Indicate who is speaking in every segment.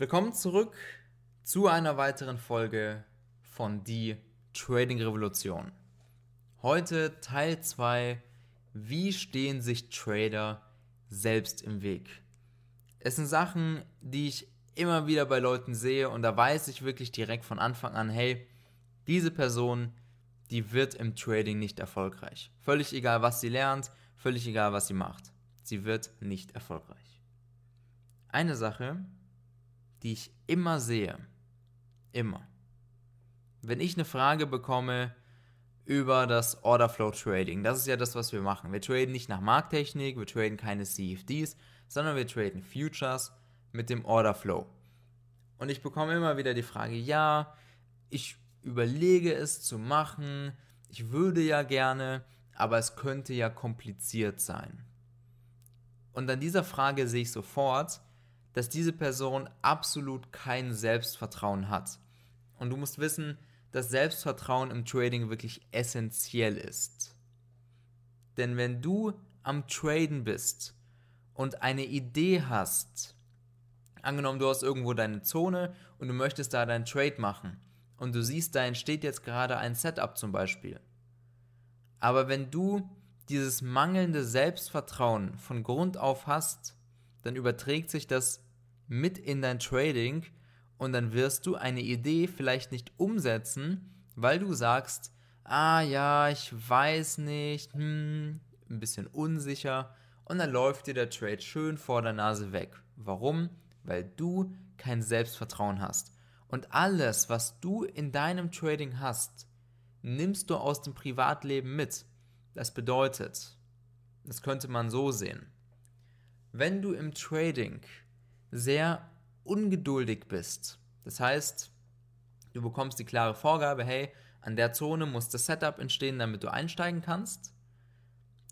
Speaker 1: Willkommen zurück zu einer weiteren Folge von Die Trading Revolution. Heute Teil 2. Wie stehen sich Trader selbst im Weg? Es sind Sachen, die ich immer wieder bei Leuten sehe und da weiß ich wirklich direkt von Anfang an, hey, diese Person, die wird im Trading nicht erfolgreich. Völlig egal, was sie lernt, völlig egal, was sie macht. Sie wird nicht erfolgreich. Eine Sache, die ich immer sehe. Immer. Wenn ich eine Frage bekomme über das Order Flow Trading, das ist ja das, was wir machen. Wir traden nicht nach Markttechnik, wir traden keine CFDs, sondern wir traden Futures mit dem Order Flow. Und ich bekomme immer wieder die Frage, ja, ich überlege es zu machen, ich würde ja gerne, aber es könnte ja kompliziert sein. Und an dieser Frage sehe ich sofort, dass diese Person absolut kein Selbstvertrauen hat. Und du musst wissen, dass Selbstvertrauen im Trading wirklich essentiell ist. Denn wenn du am Traden bist und eine Idee hast, angenommen du hast irgendwo deine Zone und du möchtest da deinen Trade machen und du siehst, da entsteht jetzt gerade ein Setup zum Beispiel. Aber wenn du dieses mangelnde Selbstvertrauen von Grund auf hast, dann überträgt sich das mit in dein Trading und dann wirst du eine Idee vielleicht nicht umsetzen, weil du sagst, ah ja, ich weiß nicht, hm, ein bisschen unsicher und dann läuft dir der Trade schön vor der Nase weg. Warum? Weil du kein Selbstvertrauen hast. Und alles, was du in deinem Trading hast, nimmst du aus dem Privatleben mit. Das bedeutet, das könnte man so sehen. Wenn du im Trading sehr ungeduldig bist, das heißt, du bekommst die klare Vorgabe, hey, an der Zone muss das Setup entstehen, damit du einsteigen kannst.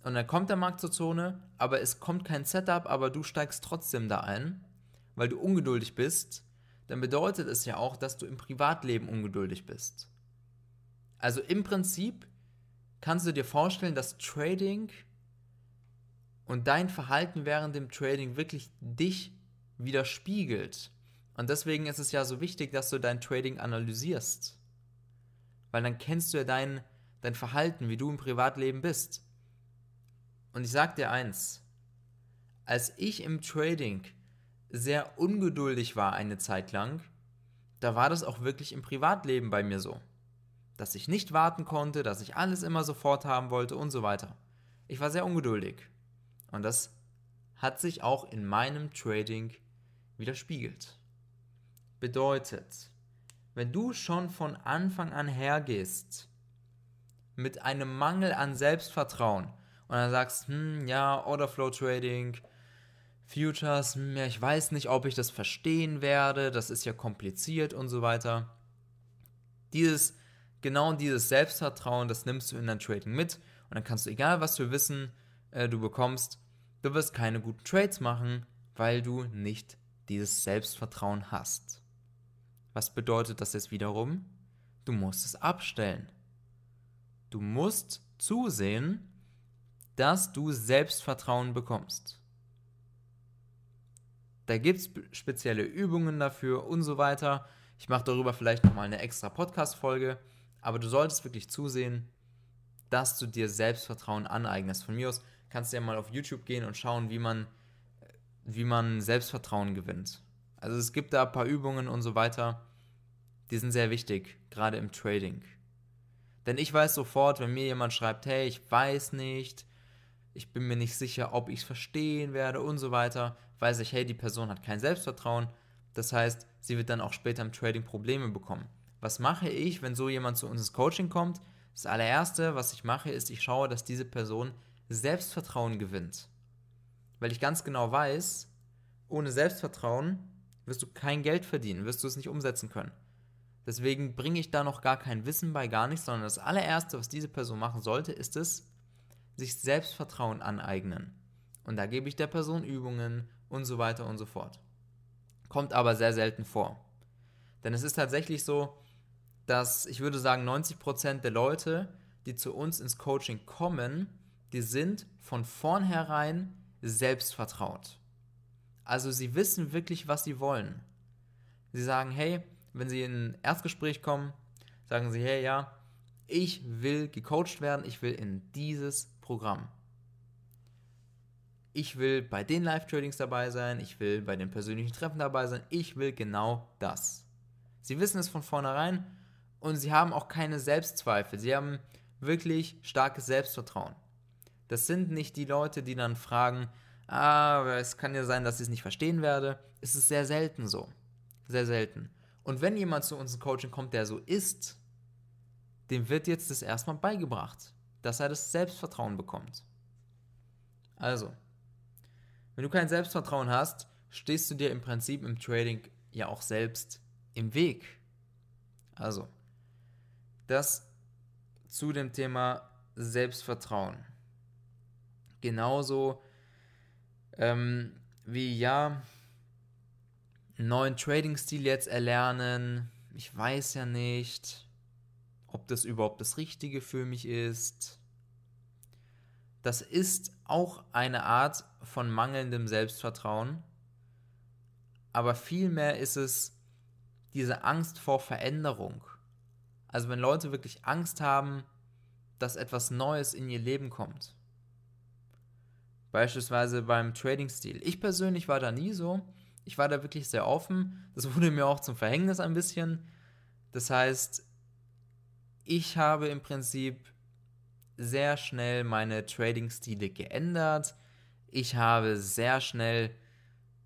Speaker 1: Und dann kommt der Markt zur Zone, aber es kommt kein Setup, aber du steigst trotzdem da ein, weil du ungeduldig bist, dann bedeutet es ja auch, dass du im Privatleben ungeduldig bist. Also im Prinzip kannst du dir vorstellen, dass Trading und dein Verhalten während dem Trading wirklich dich widerspiegelt. Und deswegen ist es ja so wichtig, dass du dein Trading analysierst. Weil dann kennst du ja dein, dein Verhalten, wie du im Privatleben bist. Und ich sag dir eins, als ich im Trading sehr ungeduldig war eine Zeit lang, da war das auch wirklich im Privatleben bei mir so. Dass ich nicht warten konnte, dass ich alles immer sofort haben wollte und so weiter. Ich war sehr ungeduldig. Und das hat sich auch in meinem Trading widerspiegelt. Bedeutet, wenn du schon von Anfang an hergehst mit einem Mangel an Selbstvertrauen und dann sagst, hm, ja, Orderflow Trading, Futures, hm, ja, ich weiß nicht, ob ich das verstehen werde, das ist ja kompliziert und so weiter. Dieses, genau dieses Selbstvertrauen, das nimmst du in dein Trading mit und dann kannst du, egal was für Wissen äh, du bekommst, du wirst keine guten Trades machen, weil du nicht dieses Selbstvertrauen hast. Was bedeutet das jetzt wiederum? Du musst es abstellen. Du musst zusehen, dass du Selbstvertrauen bekommst. Da gibt es spezielle Übungen dafür und so weiter. Ich mache darüber vielleicht nochmal eine extra Podcast-Folge, aber du solltest wirklich zusehen, dass du dir Selbstvertrauen aneignest. Von mir aus kannst du ja mal auf YouTube gehen und schauen, wie man wie man Selbstvertrauen gewinnt. Also es gibt da ein paar Übungen und so weiter, die sind sehr wichtig, gerade im Trading. Denn ich weiß sofort, wenn mir jemand schreibt, hey, ich weiß nicht, ich bin mir nicht sicher, ob ich es verstehen werde und so weiter, weiß ich, hey, die Person hat kein Selbstvertrauen. Das heißt, sie wird dann auch später im Trading Probleme bekommen. Was mache ich, wenn so jemand zu uns ins Coaching kommt? Das allererste, was ich mache, ist, ich schaue, dass diese Person Selbstvertrauen gewinnt weil ich ganz genau weiß, ohne Selbstvertrauen wirst du kein Geld verdienen, wirst du es nicht umsetzen können. Deswegen bringe ich da noch gar kein Wissen bei, gar nichts, sondern das allererste, was diese Person machen sollte, ist es, sich Selbstvertrauen aneignen. Und da gebe ich der Person Übungen und so weiter und so fort. Kommt aber sehr selten vor. Denn es ist tatsächlich so, dass ich würde sagen, 90% der Leute, die zu uns ins Coaching kommen, die sind von vornherein selbstvertraut. Also sie wissen wirklich, was sie wollen. Sie sagen, hey, wenn Sie in ein Erstgespräch kommen, sagen Sie, hey, ja, ich will gecoacht werden, ich will in dieses Programm. Ich will bei den Live-Tradings dabei sein, ich will bei den persönlichen Treffen dabei sein, ich will genau das. Sie wissen es von vornherein und sie haben auch keine Selbstzweifel. Sie haben wirklich starkes Selbstvertrauen. Das sind nicht die Leute, die dann fragen, ah, es kann ja sein, dass ich es nicht verstehen werde. Es ist sehr selten so. Sehr selten. Und wenn jemand zu uns in Coaching kommt, der so ist, dem wird jetzt das erstmal beigebracht, dass er das Selbstvertrauen bekommt. Also, wenn du kein Selbstvertrauen hast, stehst du dir im Prinzip im Trading ja auch selbst im Weg. Also, das zu dem Thema Selbstvertrauen. Genauso ähm, wie ja, einen neuen Trading-Stil jetzt erlernen. Ich weiß ja nicht, ob das überhaupt das Richtige für mich ist. Das ist auch eine Art von mangelndem Selbstvertrauen, aber vielmehr ist es diese Angst vor Veränderung. Also wenn Leute wirklich Angst haben, dass etwas Neues in ihr Leben kommt. Beispielsweise beim Trading-Stil. Ich persönlich war da nie so. Ich war da wirklich sehr offen. Das wurde mir auch zum Verhängnis ein bisschen. Das heißt, ich habe im Prinzip sehr schnell meine Trading-Stile geändert. Ich habe sehr schnell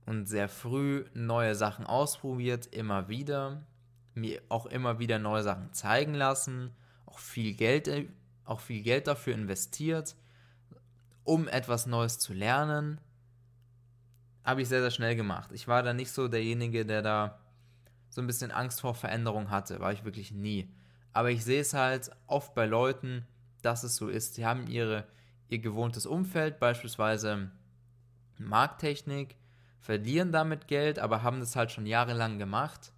Speaker 1: und sehr früh neue Sachen ausprobiert, immer wieder. Mir auch immer wieder neue Sachen zeigen lassen. Auch viel Geld, auch viel Geld dafür investiert um etwas Neues zu lernen, habe ich sehr, sehr schnell gemacht. Ich war da nicht so derjenige, der da so ein bisschen Angst vor Veränderung hatte. War ich wirklich nie. Aber ich sehe es halt oft bei Leuten, dass es so ist. Sie haben ihre, ihr gewohntes Umfeld, beispielsweise Markttechnik, verlieren damit Geld, aber haben das halt schon jahrelang gemacht.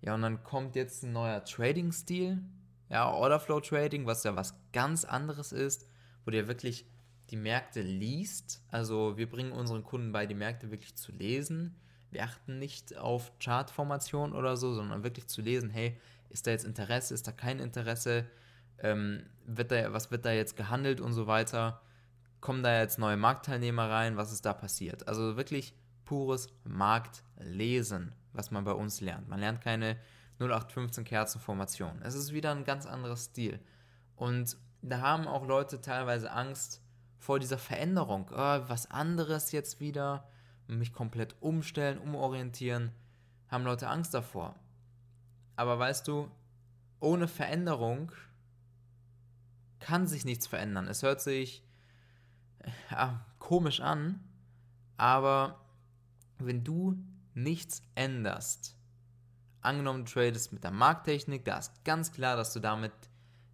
Speaker 1: Ja, und dann kommt jetzt ein neuer Trading-Stil, ja, Orderflow Trading, was ja was ganz anderes ist, wo dir wirklich die Märkte liest. Also wir bringen unseren Kunden bei, die Märkte wirklich zu lesen. Wir achten nicht auf Chartformation oder so, sondern wirklich zu lesen, hey, ist da jetzt Interesse, ist da kein Interesse, ähm, wird da, was wird da jetzt gehandelt und so weiter. Kommen da jetzt neue Marktteilnehmer rein, was ist da passiert? Also wirklich pures Marktlesen, was man bei uns lernt. Man lernt keine 0815 Kerzenformation. Es ist wieder ein ganz anderes Stil. Und da haben auch Leute teilweise Angst, vor dieser Veränderung. Oh, was anderes jetzt wieder, mich komplett umstellen, umorientieren, haben Leute Angst davor. Aber weißt du, ohne Veränderung kann sich nichts verändern. Es hört sich ja, komisch an, aber wenn du nichts änderst, angenommen du tradest mit der Markttechnik, da ist ganz klar, dass du damit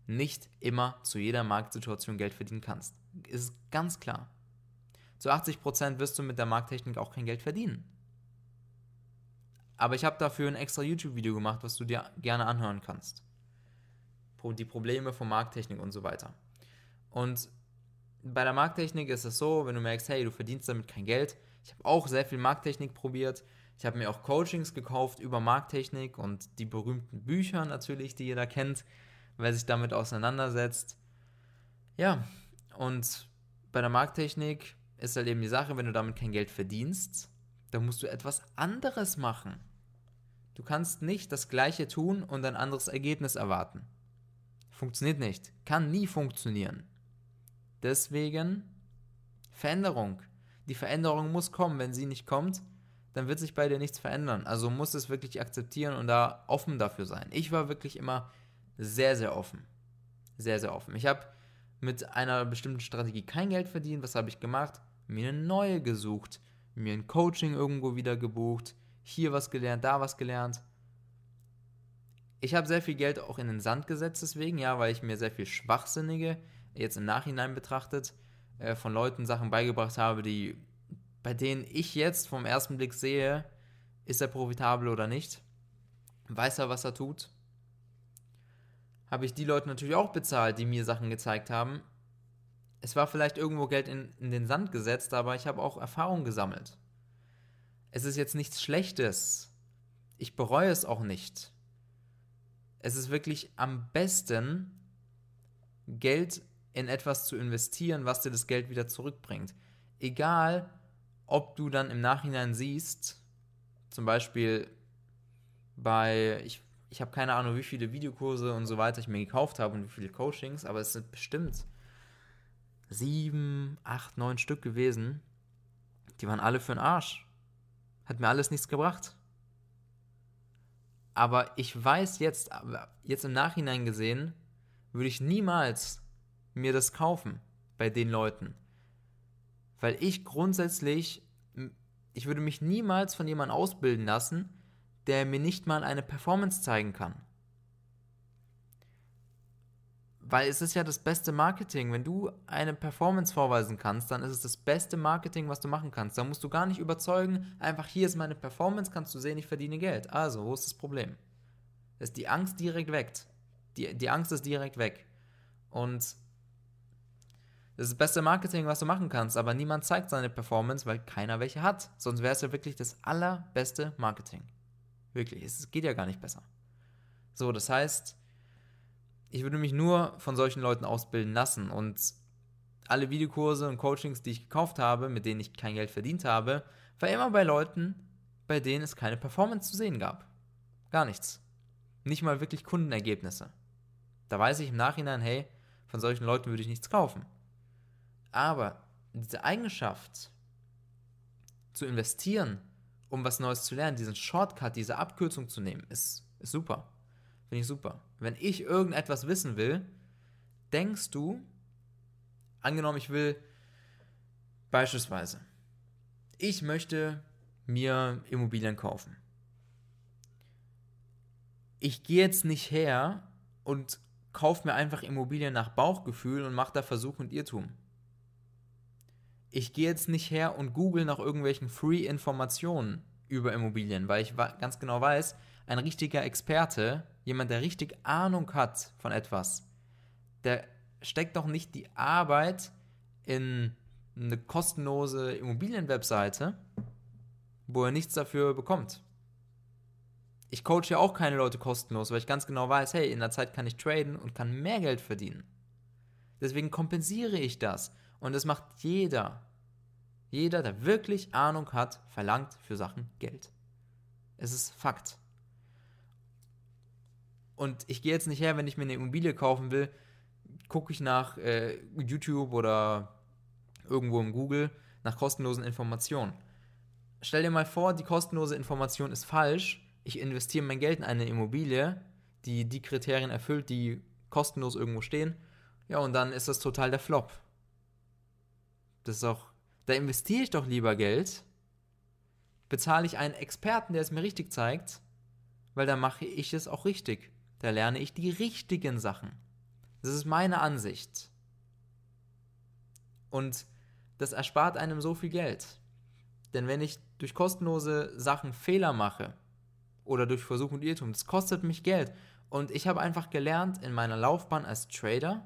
Speaker 1: nicht immer zu jeder Marktsituation Geld verdienen kannst. Ist ganz klar. Zu 80% wirst du mit der Markttechnik auch kein Geld verdienen. Aber ich habe dafür ein extra YouTube-Video gemacht, was du dir gerne anhören kannst. Die Probleme von Markttechnik und so weiter. Und bei der Markttechnik ist es so, wenn du merkst, hey, du verdienst damit kein Geld. Ich habe auch sehr viel Markttechnik probiert. Ich habe mir auch Coachings gekauft über Markttechnik und die berühmten Bücher natürlich, die jeder kennt, wer sich damit auseinandersetzt. Ja, und bei der Markttechnik ist halt eben die Sache, wenn du damit kein Geld verdienst, dann musst du etwas anderes machen. Du kannst nicht das gleiche tun und ein anderes Ergebnis erwarten. Funktioniert nicht. Kann nie funktionieren. Deswegen Veränderung. Die Veränderung muss kommen. Wenn sie nicht kommt, dann wird sich bei dir nichts verändern. Also musst es wirklich akzeptieren und da offen dafür sein. Ich war wirklich immer sehr, sehr offen. Sehr, sehr offen. Ich habe mit einer bestimmten Strategie kein Geld verdient. Was habe ich gemacht? Mir eine neue gesucht, mir ein Coaching irgendwo wieder gebucht, hier was gelernt, da was gelernt. Ich habe sehr viel Geld auch in den Sand gesetzt deswegen, ja, weil ich mir sehr viel Schwachsinnige, jetzt im Nachhinein betrachtet, äh, von Leuten Sachen beigebracht habe, die, bei denen ich jetzt vom ersten Blick sehe, ist er profitabel oder nicht? Weiß er, was er tut? Habe ich die Leute natürlich auch bezahlt, die mir Sachen gezeigt haben. Es war vielleicht irgendwo Geld in, in den Sand gesetzt, aber ich habe auch Erfahrung gesammelt. Es ist jetzt nichts Schlechtes, Ich bereue es auch nicht. Es ist wirklich am besten, Geld in etwas zu investieren, was dir das Geld wieder zurückbringt. Egal, ob du dann im Nachhinein siehst, zum Beispiel bei, ich, ich habe keine Ahnung, wie viele Videokurse und so weiter ich mir gekauft habe und wie viele Coachings, aber es sind bestimmt sieben, acht, neun Stück gewesen. Die waren alle für den Arsch. Hat mir alles nichts gebracht. Aber ich weiß jetzt, jetzt im Nachhinein gesehen, würde ich niemals mir das kaufen bei den Leuten. Weil ich grundsätzlich, ich würde mich niemals von jemandem ausbilden lassen, der mir nicht mal eine Performance zeigen kann. Weil es ist ja das beste Marketing. Wenn du eine Performance vorweisen kannst, dann ist es das beste Marketing, was du machen kannst. Da musst du gar nicht überzeugen, einfach hier ist meine Performance, kannst du sehen, ich verdiene Geld. Also, wo ist das Problem? Das ist die Angst direkt weg. Die, die Angst ist direkt weg. Und das ist das beste Marketing, was du machen kannst, aber niemand zeigt seine Performance, weil keiner welche hat. Sonst wäre es ja wirklich das allerbeste Marketing. Wirklich, es geht ja gar nicht besser. So, das heißt, ich würde mich nur von solchen Leuten ausbilden lassen und alle Videokurse und Coachings, die ich gekauft habe, mit denen ich kein Geld verdient habe, war immer bei Leuten, bei denen es keine Performance zu sehen gab. Gar nichts. Nicht mal wirklich Kundenergebnisse. Da weiß ich im Nachhinein, hey, von solchen Leuten würde ich nichts kaufen. Aber diese Eigenschaft zu investieren, um was Neues zu lernen, diesen Shortcut, diese Abkürzung zu nehmen, ist, ist super. Finde ich super. Wenn ich irgendetwas wissen will, denkst du, angenommen, ich will beispielsweise, ich möchte mir Immobilien kaufen. Ich gehe jetzt nicht her und kaufe mir einfach Immobilien nach Bauchgefühl und mache da Versuch und Irrtum. Ich gehe jetzt nicht her und google nach irgendwelchen Free-Informationen über Immobilien, weil ich ganz genau weiß, ein richtiger Experte jemand, der richtig Ahnung hat von etwas, der steckt doch nicht die Arbeit in eine kostenlose Immobilienwebseite, wo er nichts dafür bekommt. Ich coache ja auch keine Leute kostenlos, weil ich ganz genau weiß, hey, in der Zeit kann ich traden und kann mehr Geld verdienen. Deswegen kompensiere ich das. Und das macht jeder. Jeder, der wirklich Ahnung hat, verlangt für Sachen Geld. Es ist Fakt. Und ich gehe jetzt nicht her, wenn ich mir eine Immobilie kaufen will, gucke ich nach äh, YouTube oder irgendwo im Google nach kostenlosen Informationen. Stell dir mal vor, die kostenlose Information ist falsch. Ich investiere mein Geld in eine Immobilie, die die Kriterien erfüllt, die kostenlos irgendwo stehen. Ja, und dann ist das total der Flop. Das ist auch, da investiere ich doch lieber Geld, bezahle ich einen Experten, der es mir richtig zeigt, weil dann mache ich es auch richtig. Da lerne ich die richtigen Sachen. Das ist meine Ansicht. Und das erspart einem so viel Geld. Denn wenn ich durch kostenlose Sachen Fehler mache oder durch Versuch und Irrtum, das kostet mich Geld. Und ich habe einfach gelernt in meiner Laufbahn als Trader,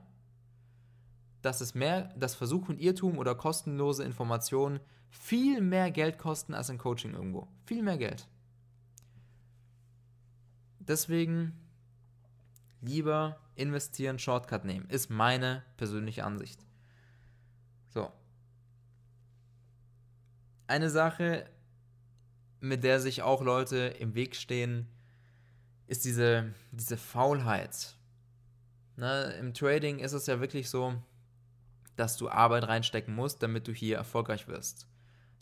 Speaker 1: dass es mehr, dass Versuch und Irrtum oder kostenlose Informationen viel mehr Geld kosten als ein Coaching irgendwo. Viel mehr Geld. Deswegen lieber investieren, Shortcut nehmen. Ist meine persönliche Ansicht. So. Eine Sache, mit der sich auch Leute im Weg stehen, ist diese, diese Faulheit. Ne, Im Trading ist es ja wirklich so, dass du Arbeit reinstecken musst, damit du hier erfolgreich wirst.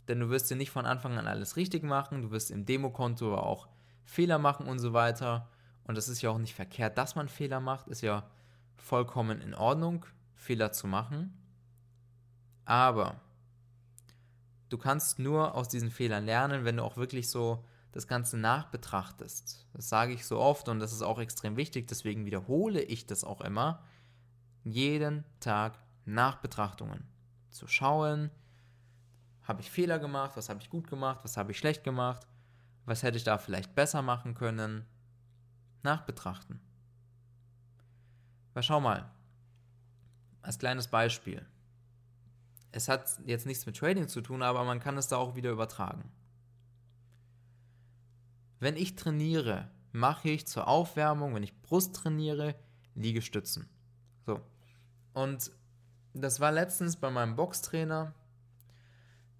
Speaker 1: Denn du wirst dir nicht von Anfang an alles richtig machen, du wirst im Demokonto auch Fehler machen und so weiter. Und das ist ja auch nicht verkehrt, dass man Fehler macht, ist ja vollkommen in Ordnung, Fehler zu machen. Aber du kannst nur aus diesen Fehlern lernen, wenn du auch wirklich so das Ganze nachbetrachtest. Das sage ich so oft und das ist auch extrem wichtig, deswegen wiederhole ich das auch immer. Jeden Tag Nachbetrachtungen. Zu schauen, habe ich Fehler gemacht, was habe ich gut gemacht, was habe ich schlecht gemacht, was hätte ich da vielleicht besser machen können nachbetrachten. Weil schau mal, als kleines Beispiel. Es hat jetzt nichts mit Trading zu tun, aber man kann es da auch wieder übertragen. wenn ich trainiere, mache ich zur Aufwärmung, wenn ich Brust trainiere, Liegestützen. So. Und das war letztens bei meinem Boxtrainer.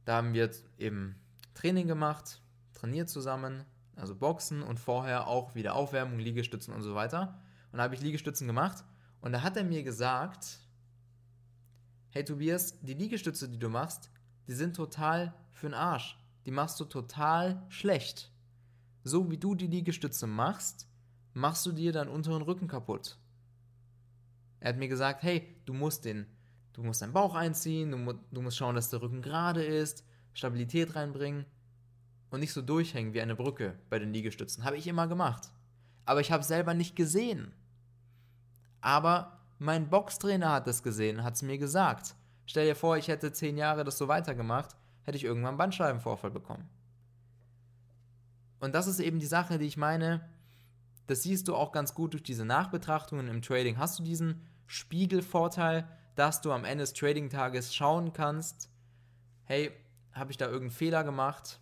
Speaker 1: Da haben wir eben Training gemacht, trainiert zusammen, also Boxen und vorher auch wieder Aufwärmung, Liegestützen und so weiter. Und da habe ich Liegestützen gemacht und da hat er mir gesagt, hey Tobias, die Liegestütze, die du machst, die sind total für den Arsch. Die machst du total schlecht. So wie du die Liegestütze machst, machst du dir deinen unteren Rücken kaputt. Er hat mir gesagt, hey, du musst den, du musst deinen Bauch einziehen, du, du musst schauen, dass der Rücken gerade ist, Stabilität reinbringen und nicht so durchhängen wie eine Brücke bei den Liegestützen. Habe ich immer gemacht. Aber ich habe es selber nicht gesehen. Aber mein Boxtrainer hat es gesehen, hat es mir gesagt. Stell dir vor, ich hätte zehn Jahre das so weitergemacht, hätte ich irgendwann einen Bandscheibenvorfall bekommen. Und das ist eben die Sache, die ich meine. Das siehst du auch ganz gut durch diese Nachbetrachtungen im Trading. Hast du diesen Spiegelvorteil, dass du am Ende des Trading-Tages schauen kannst, hey, habe ich da irgendeinen Fehler gemacht?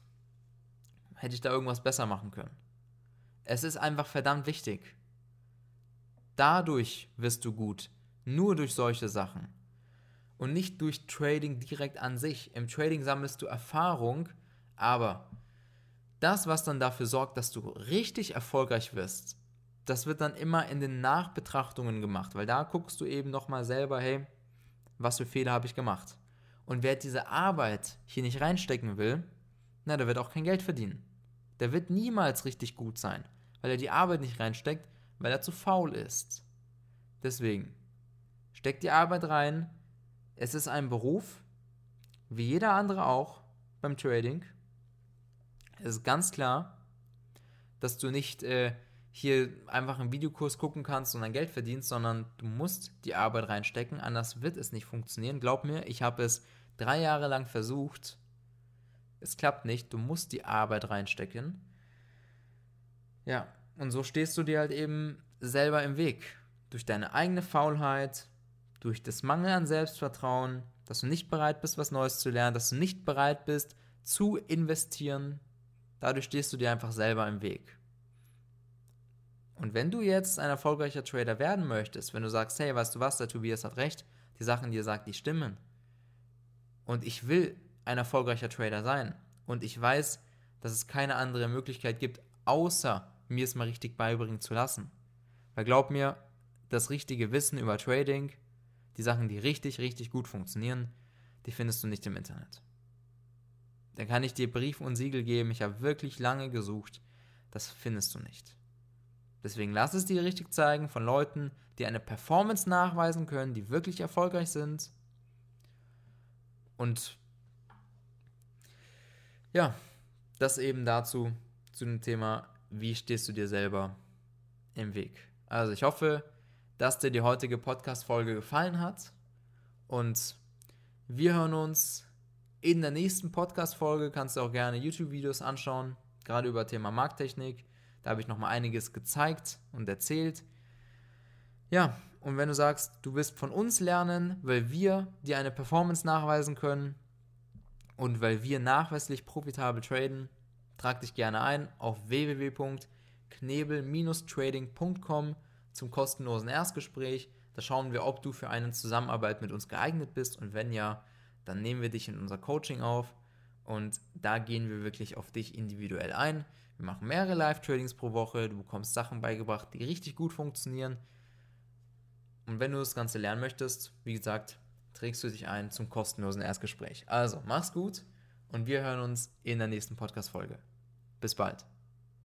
Speaker 1: Hätte ich da irgendwas besser machen können? Es ist einfach verdammt wichtig. Dadurch wirst du gut. Nur durch solche Sachen. Und nicht durch Trading direkt an sich. Im Trading sammelst du Erfahrung, aber das, was dann dafür sorgt, dass du richtig erfolgreich wirst, das wird dann immer in den Nachbetrachtungen gemacht, weil da guckst du eben nochmal selber, hey, was für Fehler habe ich gemacht? Und wer diese Arbeit hier nicht reinstecken will, na, der wird auch kein Geld verdienen. Der wird niemals richtig gut sein, weil er die Arbeit nicht reinsteckt, weil er zu faul ist. Deswegen, steck die Arbeit rein. Es ist ein Beruf, wie jeder andere auch beim Trading. Es ist ganz klar, dass du nicht äh, hier einfach einen Videokurs gucken kannst und dein Geld verdienst, sondern du musst die Arbeit reinstecken, anders wird es nicht funktionieren. Glaub mir, ich habe es drei Jahre lang versucht. Es klappt nicht, du musst die Arbeit reinstecken. Ja, und so stehst du dir halt eben selber im Weg. Durch deine eigene Faulheit, durch das Mangel an Selbstvertrauen, dass du nicht bereit bist, was Neues zu lernen, dass du nicht bereit bist, zu investieren, Dadurch stehst du dir einfach selber im Weg. Und wenn du jetzt ein erfolgreicher Trader werden möchtest, wenn du sagst, hey, weißt du was, der Tobias hat recht, die Sachen, die er sagt, die stimmen. Und ich will ein erfolgreicher Trader sein. Und ich weiß, dass es keine andere Möglichkeit gibt, außer mir es mal richtig beibringen zu lassen. Weil glaub mir, das richtige Wissen über Trading, die Sachen, die richtig, richtig gut funktionieren, die findest du nicht im Internet. Dann kann ich dir Brief und Siegel geben. Ich habe wirklich lange gesucht. Das findest du nicht. Deswegen lass es dir richtig zeigen von Leuten, die eine Performance nachweisen können, die wirklich erfolgreich sind. Und ja, das eben dazu, zu dem Thema, wie stehst du dir selber im Weg. Also ich hoffe, dass dir die heutige Podcast-Folge gefallen hat. Und wir hören uns in der nächsten Podcast-Folge kannst du auch gerne YouTube-Videos anschauen, gerade über Thema Markttechnik. Da habe ich nochmal einiges gezeigt und erzählt. Ja, und wenn du sagst, du willst von uns lernen, weil wir dir eine Performance nachweisen können und weil wir nachweislich profitabel traden, trag dich gerne ein auf www.knebel-trading.com zum kostenlosen Erstgespräch. Da schauen wir, ob du für eine Zusammenarbeit mit uns geeignet bist und wenn ja, dann nehmen wir dich in unser Coaching auf und da gehen wir wirklich auf dich individuell ein. Wir machen mehrere Live-Tradings pro Woche, du bekommst Sachen beigebracht, die richtig gut funktionieren. Und wenn du das Ganze lernen möchtest, wie gesagt, trägst du dich ein zum kostenlosen Erstgespräch. Also, mach's gut und wir hören uns in der nächsten Podcast-Folge. Bis bald.